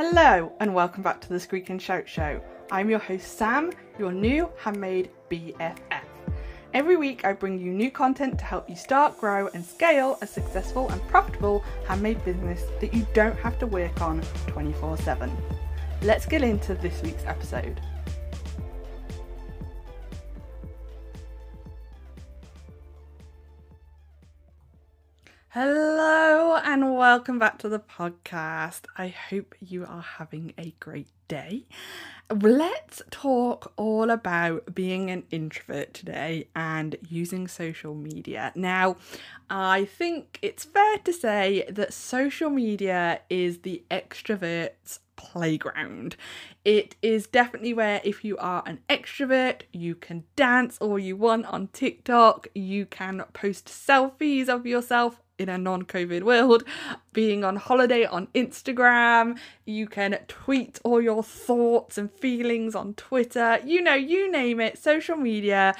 Hello, and welcome back to the Squeak and Shout Show. I'm your host Sam, your new handmade BFF. Every week, I bring you new content to help you start, grow, and scale a successful and profitable handmade business that you don't have to work on 24 7. Let's get into this week's episode. Welcome back to the podcast. I hope you are having a great day. Let's talk all about being an introvert today and using social media. Now, I think it's fair to say that social media is the extrovert's playground. It is definitely where, if you are an extrovert, you can dance all you want on TikTok, you can post selfies of yourself in a non COVID world, being on holiday on Instagram. You can tweet all your thoughts and feelings on Twitter. You know, you name it, social media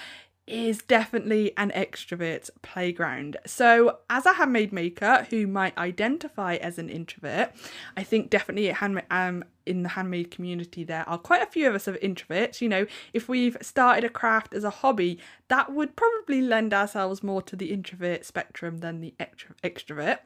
is definitely an extrovert's playground. So, as a handmade maker who might identify as an introvert, I think definitely hand, um, in the handmade community there are quite a few of us of introverts. You know, if we've started a craft as a hobby, that would probably lend ourselves more to the introvert spectrum than the extro- extrovert.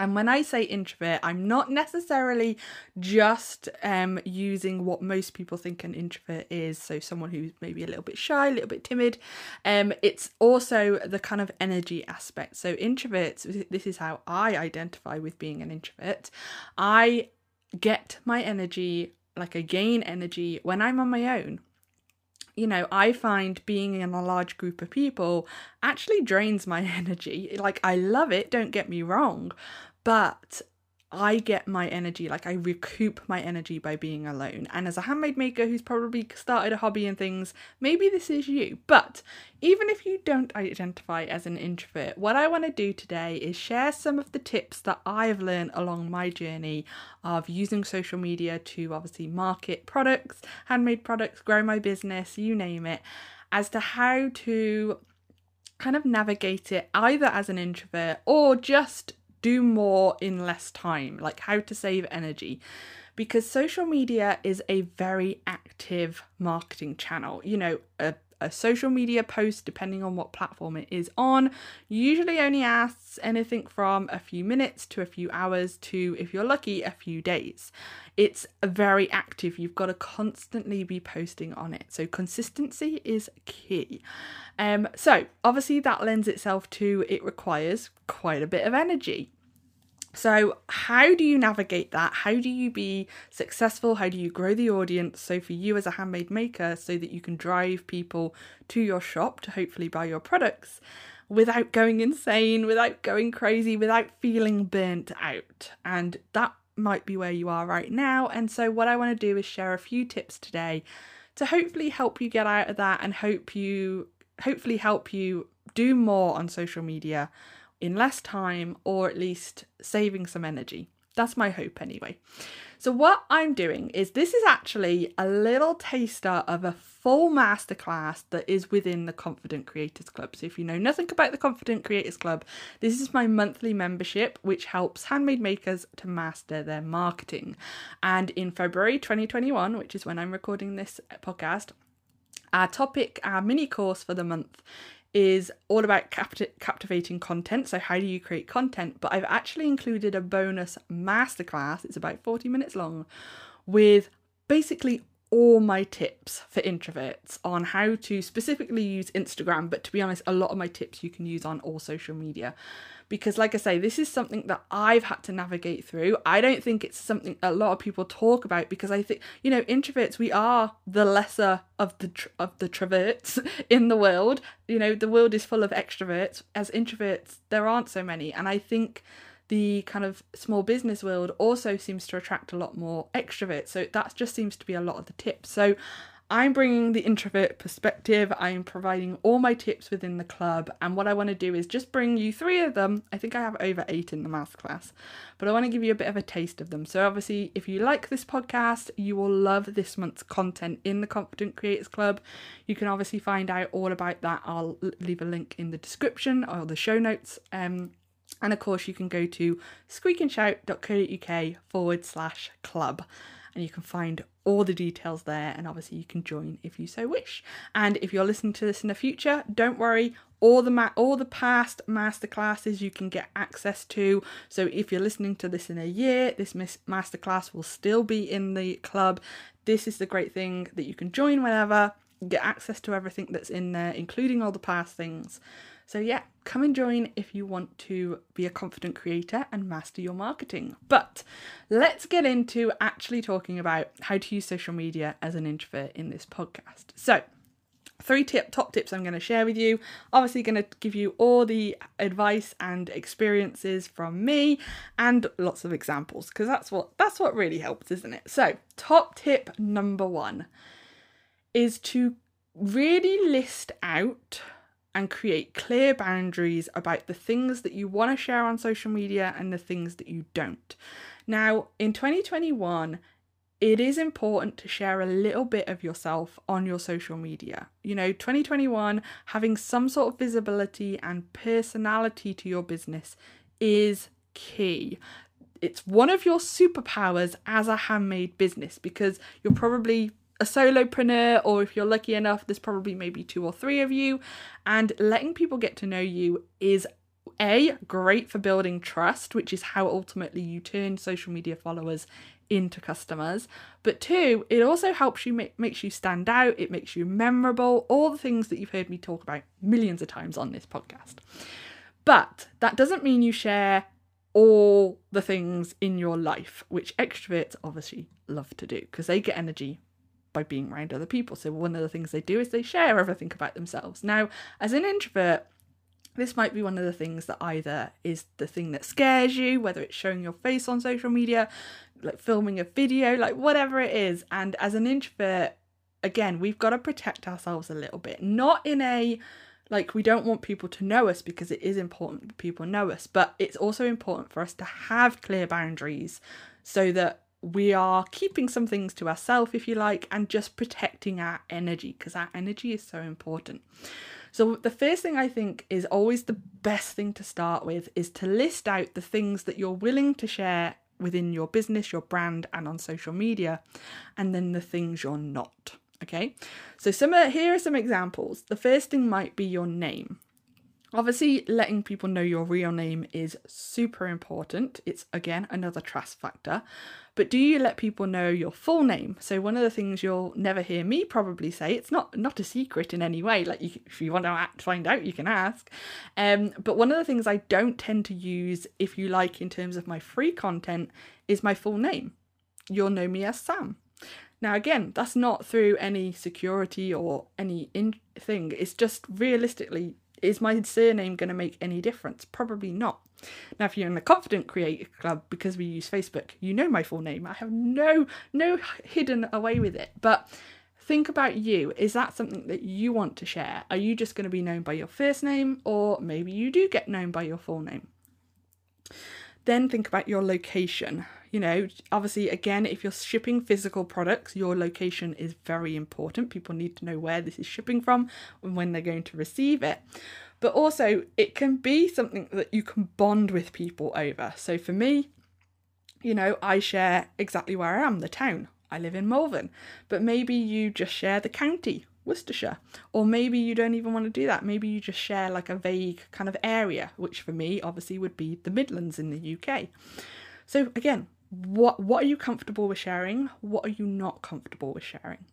And when I say introvert, I'm not necessarily just um, using what most people think an introvert is. So, someone who's maybe a little bit shy, a little bit timid. Um, it's also the kind of energy aspect. So, introverts, this is how I identify with being an introvert. I get my energy, like I gain energy when I'm on my own you know, I find being in a large group of people actually drains my energy. Like, I love it, don't get me wrong, but I get my energy, like I recoup my energy by being alone. And as a handmade maker who's probably started a hobby and things, maybe this is you. But even if you don't identify as an introvert, what I want to do today is share some of the tips that I've learned along my journey of using social media to obviously market products, handmade products, grow my business, you name it, as to how to kind of navigate it either as an introvert or just do more in less time, like how to save energy. Because social media is a very active marketing channel. You know, a a social media post, depending on what platform it is on, usually only asks anything from a few minutes to a few hours to, if you're lucky, a few days. It's very active. You've got to constantly be posting on it. So consistency is key. Um, so obviously that lends itself to it requires quite a bit of energy. So, how do you navigate that? How do you be successful? How do you grow the audience? So, for you as a handmade maker, so that you can drive people to your shop to hopefully buy your products without going insane, without going crazy, without feeling burnt out. And that might be where you are right now. And so, what I want to do is share a few tips today to hopefully help you get out of that and hope you, hopefully, help you do more on social media in less time or at least saving some energy. That's my hope anyway. So, what I'm doing is this is actually a little taster of a full masterclass that is within the Confident Creators Club. So, if you know nothing about the Confident Creators Club, this is my monthly membership which helps handmade makers to master their marketing. And in February 2021, which is when I'm recording this podcast, our topic, our mini course for the month is all about capti- captivating content. So, how do you create content? But I've actually included a bonus masterclass, it's about 40 minutes long, with basically all my tips for introverts on how to specifically use Instagram. But to be honest, a lot of my tips you can use on all social media because like i say this is something that i've had to navigate through. I don't think it's something a lot of people talk about because i think you know introverts we are the lesser of the tr- of the traverts in the world. You know the world is full of extroverts. As introverts there aren't so many. And i think the kind of small business world also seems to attract a lot more extroverts. So that just seems to be a lot of the tips so I'm bringing the introvert perspective. I'm providing all my tips within the club, and what I want to do is just bring you three of them. I think I have over eight in the masterclass, but I want to give you a bit of a taste of them. So, obviously, if you like this podcast, you will love this month's content in the Confident Creators Club. You can obviously find out all about that. I'll leave a link in the description or the show notes. Um, And of course, you can go to squeakandshout.co.uk forward slash club and you can find all the details there. And obviously, you can join if you so wish. And if you're listening to this in the future, don't worry. All the ma- all the past masterclasses you can get access to. So if you're listening to this in a year, this mis- masterclass will still be in the club. This is the great thing that you can join whenever, get access to everything that's in there, including all the past things. So, yeah, come and join if you want to be a confident creator and master your marketing. But let's get into actually talking about how to use social media as an introvert in this podcast. So, three tip top tips I'm going to share with you. Obviously, going to give you all the advice and experiences from me and lots of examples because that's what that's what really helps, isn't it? So, top tip number 1 is to really list out and create clear boundaries about the things that you want to share on social media and the things that you don't. Now, in 2021, it is important to share a little bit of yourself on your social media. You know, 2021, having some sort of visibility and personality to your business is key. It's one of your superpowers as a handmade business because you're probably a solopreneur, or if you're lucky enough, there's probably maybe two or three of you. And letting people get to know you is a great for building trust, which is how ultimately you turn social media followers into customers. But two, it also helps you make makes you stand out, it makes you memorable, all the things that you've heard me talk about millions of times on this podcast. But that doesn't mean you share all the things in your life, which extroverts obviously love to do because they get energy by being around other people. So one of the things they do is they share everything about themselves. Now, as an introvert, this might be one of the things that either is the thing that scares you, whether it's showing your face on social media, like filming a video, like whatever it is. And as an introvert, again, we've got to protect ourselves a little bit. Not in a like we don't want people to know us because it is important people know us, but it's also important for us to have clear boundaries so that we are keeping some things to ourselves, if you like, and just protecting our energy because our energy is so important. So, the first thing I think is always the best thing to start with is to list out the things that you're willing to share within your business, your brand, and on social media, and then the things you're not. Okay, so some here are some examples. The first thing might be your name. Obviously, letting people know your real name is super important. It's again another trust factor. But do you let people know your full name? So one of the things you'll never hear me probably say, it's not not a secret in any way. Like you, if you want to find out, you can ask. Um, but one of the things I don't tend to use, if you like, in terms of my free content, is my full name. You'll know me as Sam. Now, again, that's not through any security or any in- thing. It's just realistically is my surname going to make any difference? Probably not. Now, if you're in the Confident Creator Club, because we use Facebook, you know my full name. I have no no hidden away with it. But think about you. Is that something that you want to share? Are you just going to be known by your first name, or maybe you do get known by your full name? Then think about your location. You know, obviously, again, if you're shipping physical products, your location is very important. People need to know where this is shipping from and when they're going to receive it. But also, it can be something that you can bond with people over. So for me, you know, I share exactly where I am, the town. I live in Malvern, but maybe you just share the county Worcestershire. Or maybe you don't even want to do that. Maybe you just share like a vague kind of area, which for me obviously would be the Midlands in the UK. So again, what what are you comfortable with sharing? What are you not comfortable with sharing?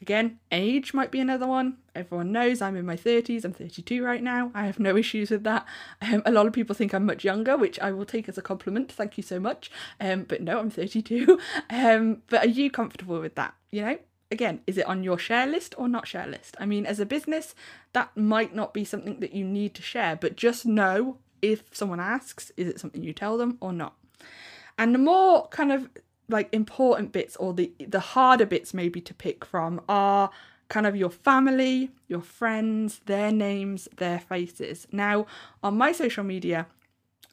Again, age might be another one. Everyone knows I'm in my 30s, I'm 32 right now. I have no issues with that. Um, a lot of people think I'm much younger, which I will take as a compliment. Thank you so much. Um, but no, I'm 32. Um, but are you comfortable with that? You know, again, is it on your share list or not share list? I mean, as a business, that might not be something that you need to share, but just know if someone asks, is it something you tell them or not? And the more kind of like important bits or the the harder bits maybe to pick from are kind of your family, your friends, their names, their faces. Now, on my social media,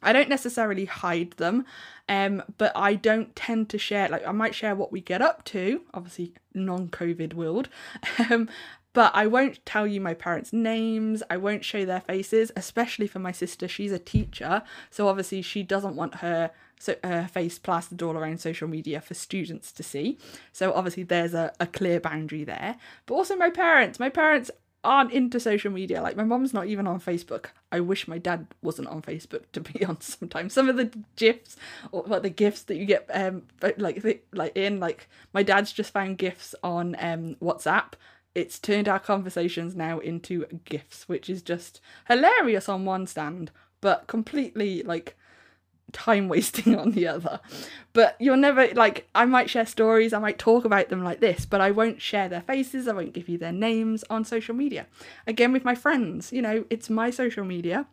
I don't necessarily hide them, um, but I don't tend to share. Like I might share what we get up to, obviously non-COVID world, um, But I won't tell you my parents' names. I won't show their faces, especially for my sister. She's a teacher, so obviously she doesn't want her so her face plastered all around social media for students to see. So obviously there's a, a clear boundary there. But also my parents. My parents aren't into social media. Like my mom's not even on Facebook. I wish my dad wasn't on Facebook to be on sometimes. Some of the gifs or like the gifts that you get um like like in like my dad's just found gifs on um WhatsApp it's turned our conversations now into gifts, which is just hilarious on one stand, but completely like time wasting on the other. But you'll never like I might share stories, I might talk about them like this, but I won't share their faces, I won't give you their names on social media. Again with my friends, you know, it's my social media.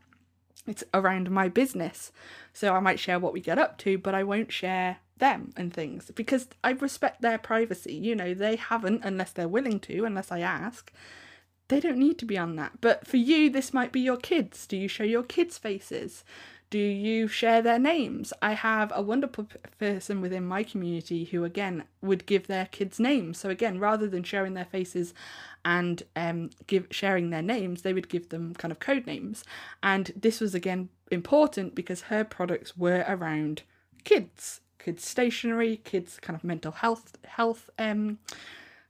It's around my business. So I might share what we get up to, but I won't share them and things because I respect their privacy. You know, they haven't unless they're willing to, unless I ask. They don't need to be on that. But for you, this might be your kids. Do you show your kids' faces? Do you share their names? I have a wonderful person within my community who, again, would give their kids names. So again, rather than sharing their faces and um, give sharing their names, they would give them kind of code names. And this was again important because her products were around kids kids stationery, kids kind of mental health health um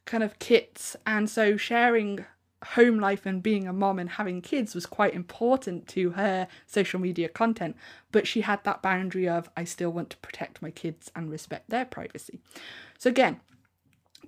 kind of kits, and so sharing home life and being a mom and having kids was quite important to her social media content but she had that boundary of I still want to protect my kids and respect their privacy. So again,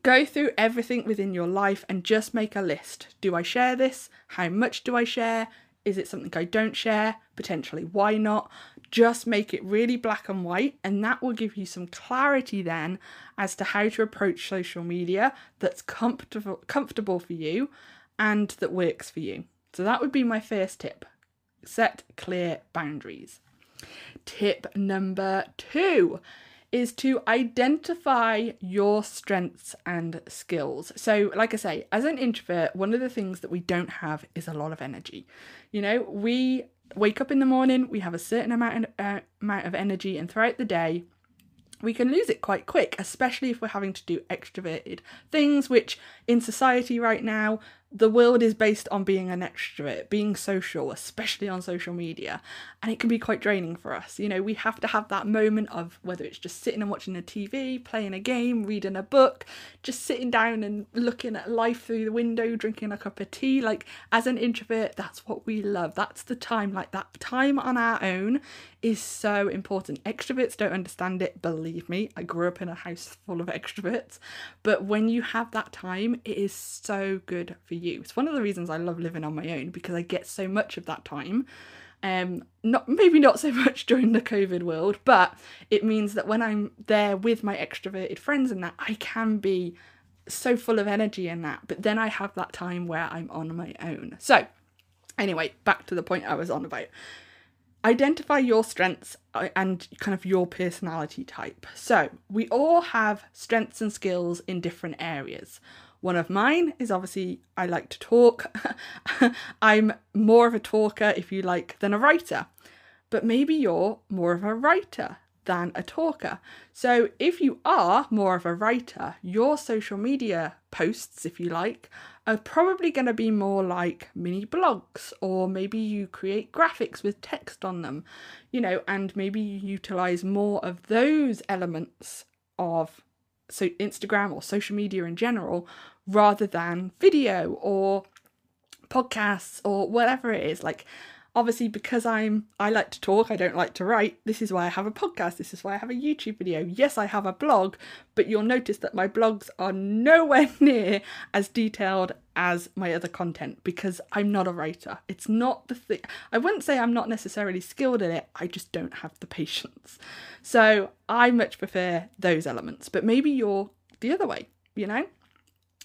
go through everything within your life and just make a list. Do I share this? How much do I share? Is it something I don't share? Potentially, why not? Just make it really black and white, and that will give you some clarity then as to how to approach social media that's comfortable comfortable for you and that works for you. So that would be my first tip. Set clear boundaries. Tip number two is to identify your strengths and skills. So, like I say, as an introvert, one of the things that we don't have is a lot of energy. You know, we wake up in the morning, we have a certain amount of, uh, amount of energy, and throughout the day, we can lose it quite quick, especially if we're having to do extroverted things, which in society right now the world is based on being an extrovert, being social, especially on social media, and it can be quite draining for us. You know, we have to have that moment of whether it's just sitting and watching a TV, playing a game, reading a book, just sitting down and looking at life through the window, drinking a cup of tea. Like, as an introvert, that's what we love. That's the time, like, that time on our own is so important. Extroverts don't understand it, believe me. I grew up in a house full of extroverts, but when you have that time, it is so good for you. It's one of the reasons I love living on my own because I get so much of that time. Um, not maybe not so much during the COVID world, but it means that when I'm there with my extroverted friends and that, I can be so full of energy in that. But then I have that time where I'm on my own. So, anyway, back to the point I was on about identify your strengths uh, and kind of your personality type. So, we all have strengths and skills in different areas. One of mine is obviously I like to talk. I'm more of a talker, if you like, than a writer. But maybe you're more of a writer than a talker. So if you are more of a writer, your social media posts, if you like, are probably going to be more like mini blogs, or maybe you create graphics with text on them, you know, and maybe you utilize more of those elements of so Instagram or social media in general rather than video or podcasts or whatever it is. Like obviously because I'm I like to talk, I don't like to write. This is why I have a podcast. This is why I have a YouTube video. Yes, I have a blog, but you'll notice that my blogs are nowhere near as detailed as my other content because I'm not a writer. It's not the thing. I wouldn't say I'm not necessarily skilled in it. I just don't have the patience. So, I much prefer those elements, but maybe you're the other way, you know?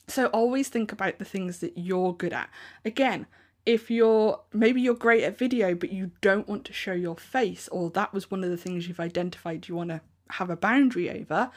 So always think about the things that you're good at. Again, if you're maybe you're great at video but you don't want to show your face or that was one of the things you've identified you want to have a boundary over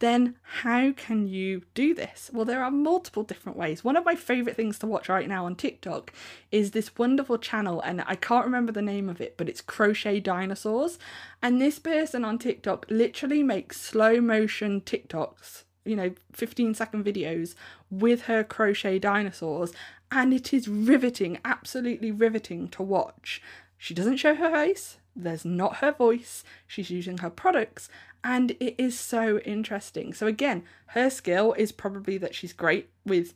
then how can you do this? Well, there are multiple different ways. One of my favorite things to watch right now on TikTok is this wonderful channel, and I can't remember the name of it, but it's Crochet Dinosaurs. And this person on TikTok literally makes slow motion TikToks you know, 15 second videos with her crochet dinosaurs, and it is riveting, absolutely riveting to watch. She doesn't show her face, there's not her voice, she's using her products, and it is so interesting. So, again, her skill is probably that she's great with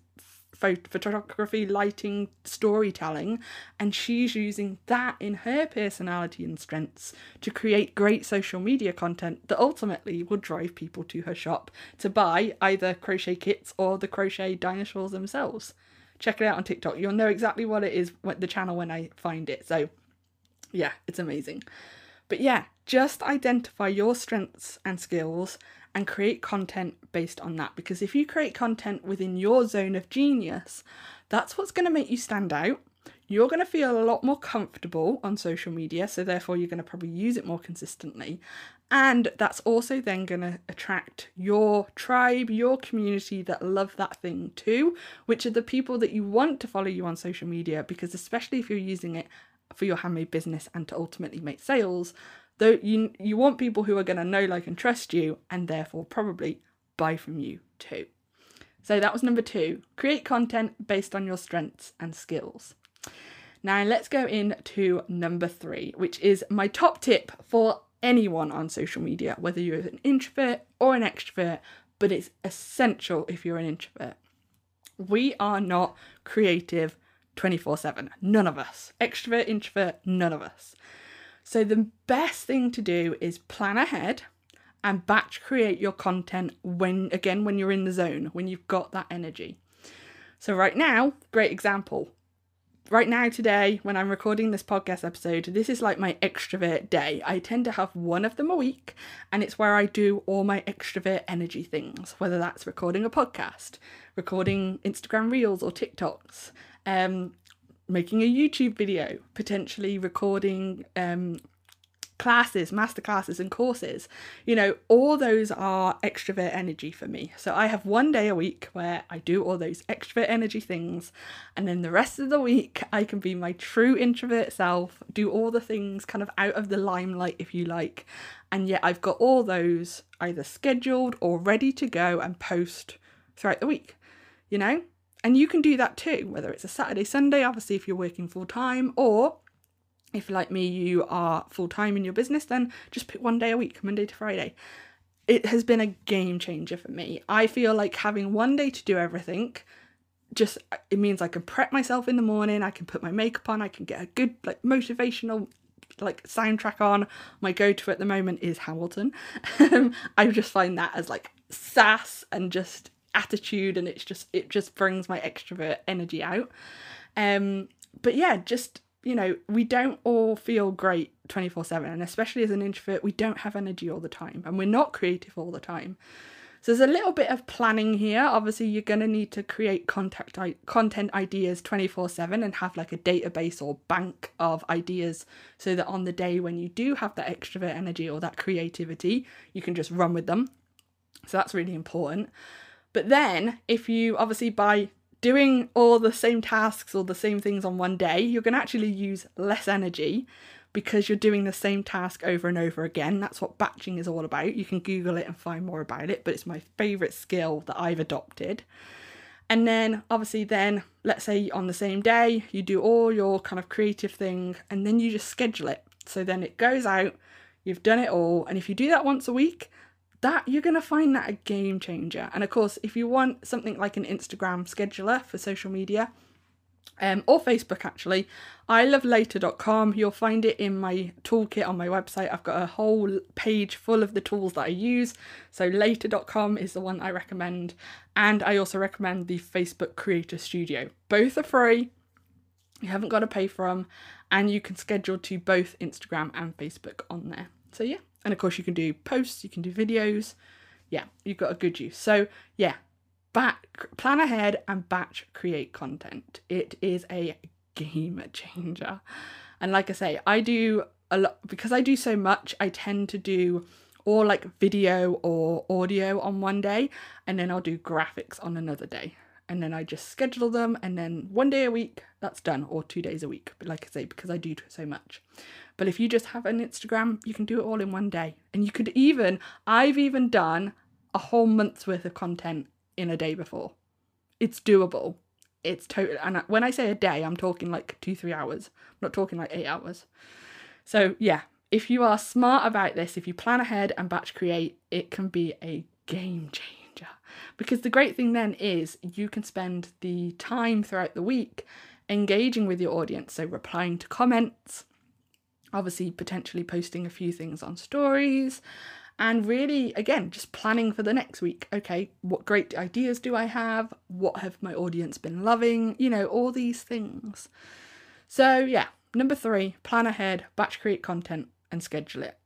photography, lighting, storytelling, and she's using that in her personality and strengths to create great social media content that ultimately will drive people to her shop to buy either crochet kits or the crochet dinosaurs themselves. Check it out on TikTok. You'll know exactly what it is, the channel when I find it. So, yeah, it's amazing. But yeah, just identify your strengths and skills and create content based on that. Because if you create content within your zone of genius, that's what's going to make you stand out. You're going to feel a lot more comfortable on social media, so therefore you're going to probably use it more consistently. And that's also then going to attract your tribe, your community that love that thing too, which are the people that you want to follow you on social media. Because, especially if you're using it for your handmade business and to ultimately make sales, though you you want people who are going to know, like, and trust you, and therefore probably buy from you too. So that was number two. Create content based on your strengths and skills. Now let's go into number three, which is my top tip for anyone on social media, whether you're an introvert or an extrovert, but it's essential if you're an introvert. We are not creative 24 7. None of us. Extrovert, introvert, none of us. So the best thing to do is plan ahead and batch create your content when again when you're in the zone, when you've got that energy. So right now, great example. Right now today when I'm recording this podcast episode, this is like my extrovert day. I tend to have one of them a week and it's where I do all my extrovert energy things, whether that's recording a podcast, recording Instagram Reels or TikToks, um, making a YouTube video, potentially recording um, classes, master classes, and courses. You know, all those are extrovert energy for me. So I have one day a week where I do all those extrovert energy things, and then the rest of the week I can be my true introvert self, do all the things kind of out of the limelight, if you like. And yet I've got all those either scheduled or ready to go and post throughout the week, you know? And you can do that too, whether it's a Saturday, Sunday, obviously, if you're working full time, or if, like me, you are full time in your business, then just pick one day a week, Monday to Friday. It has been a game changer for me. I feel like having one day to do everything just it means I can prep myself in the morning, I can put my makeup on, I can get a good like motivational like soundtrack on. My go-to at the moment is Hamilton. I just find that as like sass and just attitude and it's just it just brings my extrovert energy out um but yeah just you know we don't all feel great 24 7 and especially as an introvert we don't have energy all the time and we're not creative all the time. So there's a little bit of planning here. Obviously you're going to need to create contact content ideas 24 7 and have like a database or bank of ideas so that on the day when you do have that extrovert energy or that creativity you can just run with them. So that's really important. But then, if you obviously by doing all the same tasks or the same things on one day, you're going to actually use less energy because you're doing the same task over and over again. That's what batching is all about. You can Google it and find more about it, but it's my favourite skill that I've adopted. And then, obviously, then let's say on the same day, you do all your kind of creative thing and then you just schedule it. So then it goes out, you've done it all. And if you do that once a week, that you're going to find that a game changer. And of course, if you want something like an Instagram scheduler for social media, um, or Facebook actually, I love later.com. You'll find it in my toolkit on my website. I've got a whole page full of the tools that I use. So later.com is the one I recommend. And I also recommend the Facebook Creator Studio. Both are free. You haven't got to pay for them. And you can schedule to both Instagram and Facebook on there. So yeah. And of course, you can do posts, you can do videos. Yeah, you've got a good use. So, yeah, back, plan ahead and batch create content. It is a game changer. And like I say, I do a lot because I do so much, I tend to do all like video or audio on one day, and then I'll do graphics on another day. And then I just schedule them, and then one day a week, that's done, or two days a week. But like I say, because I do so much. But if you just have an Instagram, you can do it all in one day. And you could even, I've even done a whole month's worth of content in a day before. It's doable. It's total. And when I say a day, I'm talking like two, three hours. I'm not talking like eight hours. So, yeah, if you are smart about this, if you plan ahead and batch create, it can be a game changer. Because the great thing then is you can spend the time throughout the week engaging with your audience. So, replying to comments, obviously, potentially posting a few things on stories, and really, again, just planning for the next week. Okay, what great ideas do I have? What have my audience been loving? You know, all these things. So, yeah, number three, plan ahead, batch create content, and schedule it.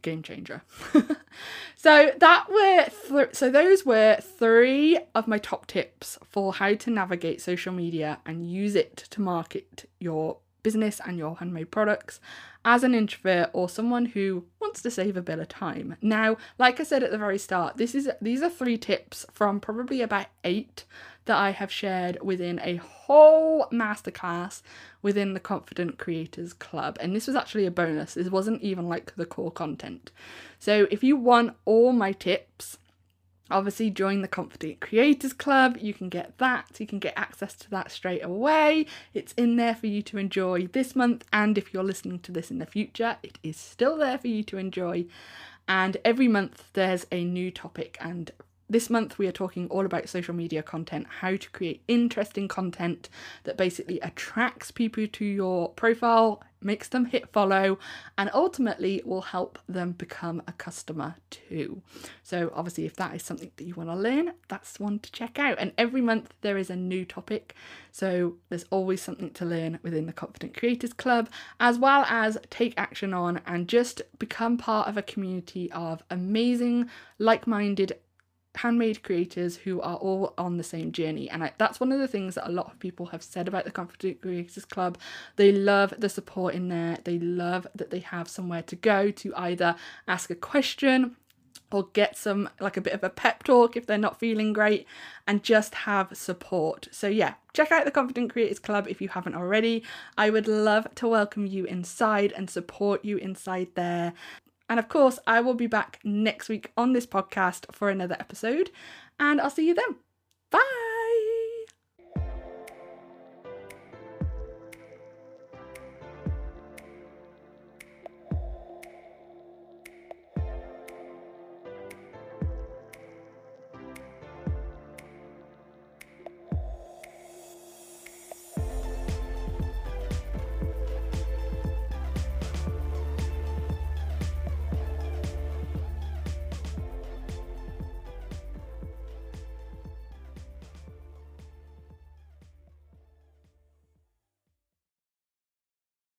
Game changer. so that were th- so those were three of my top tips for how to navigate social media and use it to market your business and your handmade products as an introvert or someone who wants to save a bit of time. Now, like I said at the very start, this is these are three tips from probably about 8 that I have shared within a whole masterclass within the Confident Creators Club. And this was actually a bonus. This wasn't even like the core content. So if you want all my tips, obviously join the confident creators club. You can get that. You can get access to that straight away. It's in there for you to enjoy this month. And if you're listening to this in the future it is still there for you to enjoy. And every month there's a new topic. And this month, we are talking all about social media content, how to create interesting content that basically attracts people to your profile, makes them hit follow, and ultimately will help them become a customer too. So, obviously, if that is something that you want to learn, that's one to check out. And every month, there is a new topic. So, there's always something to learn within the Confident Creators Club, as well as take action on and just become part of a community of amazing, like minded handmade creators who are all on the same journey. And I, that's one of the things that a lot of people have said about the confident creators club. They love the support in there. They love that they have somewhere to go to either ask a question or get some like a bit of a pep talk if they're not feeling great and just have support. So yeah check out the confident creators club if you haven't already. I would love to welcome you inside and support you inside there and of course, I will be back next week on this podcast for another episode, and I'll see you then. Bye.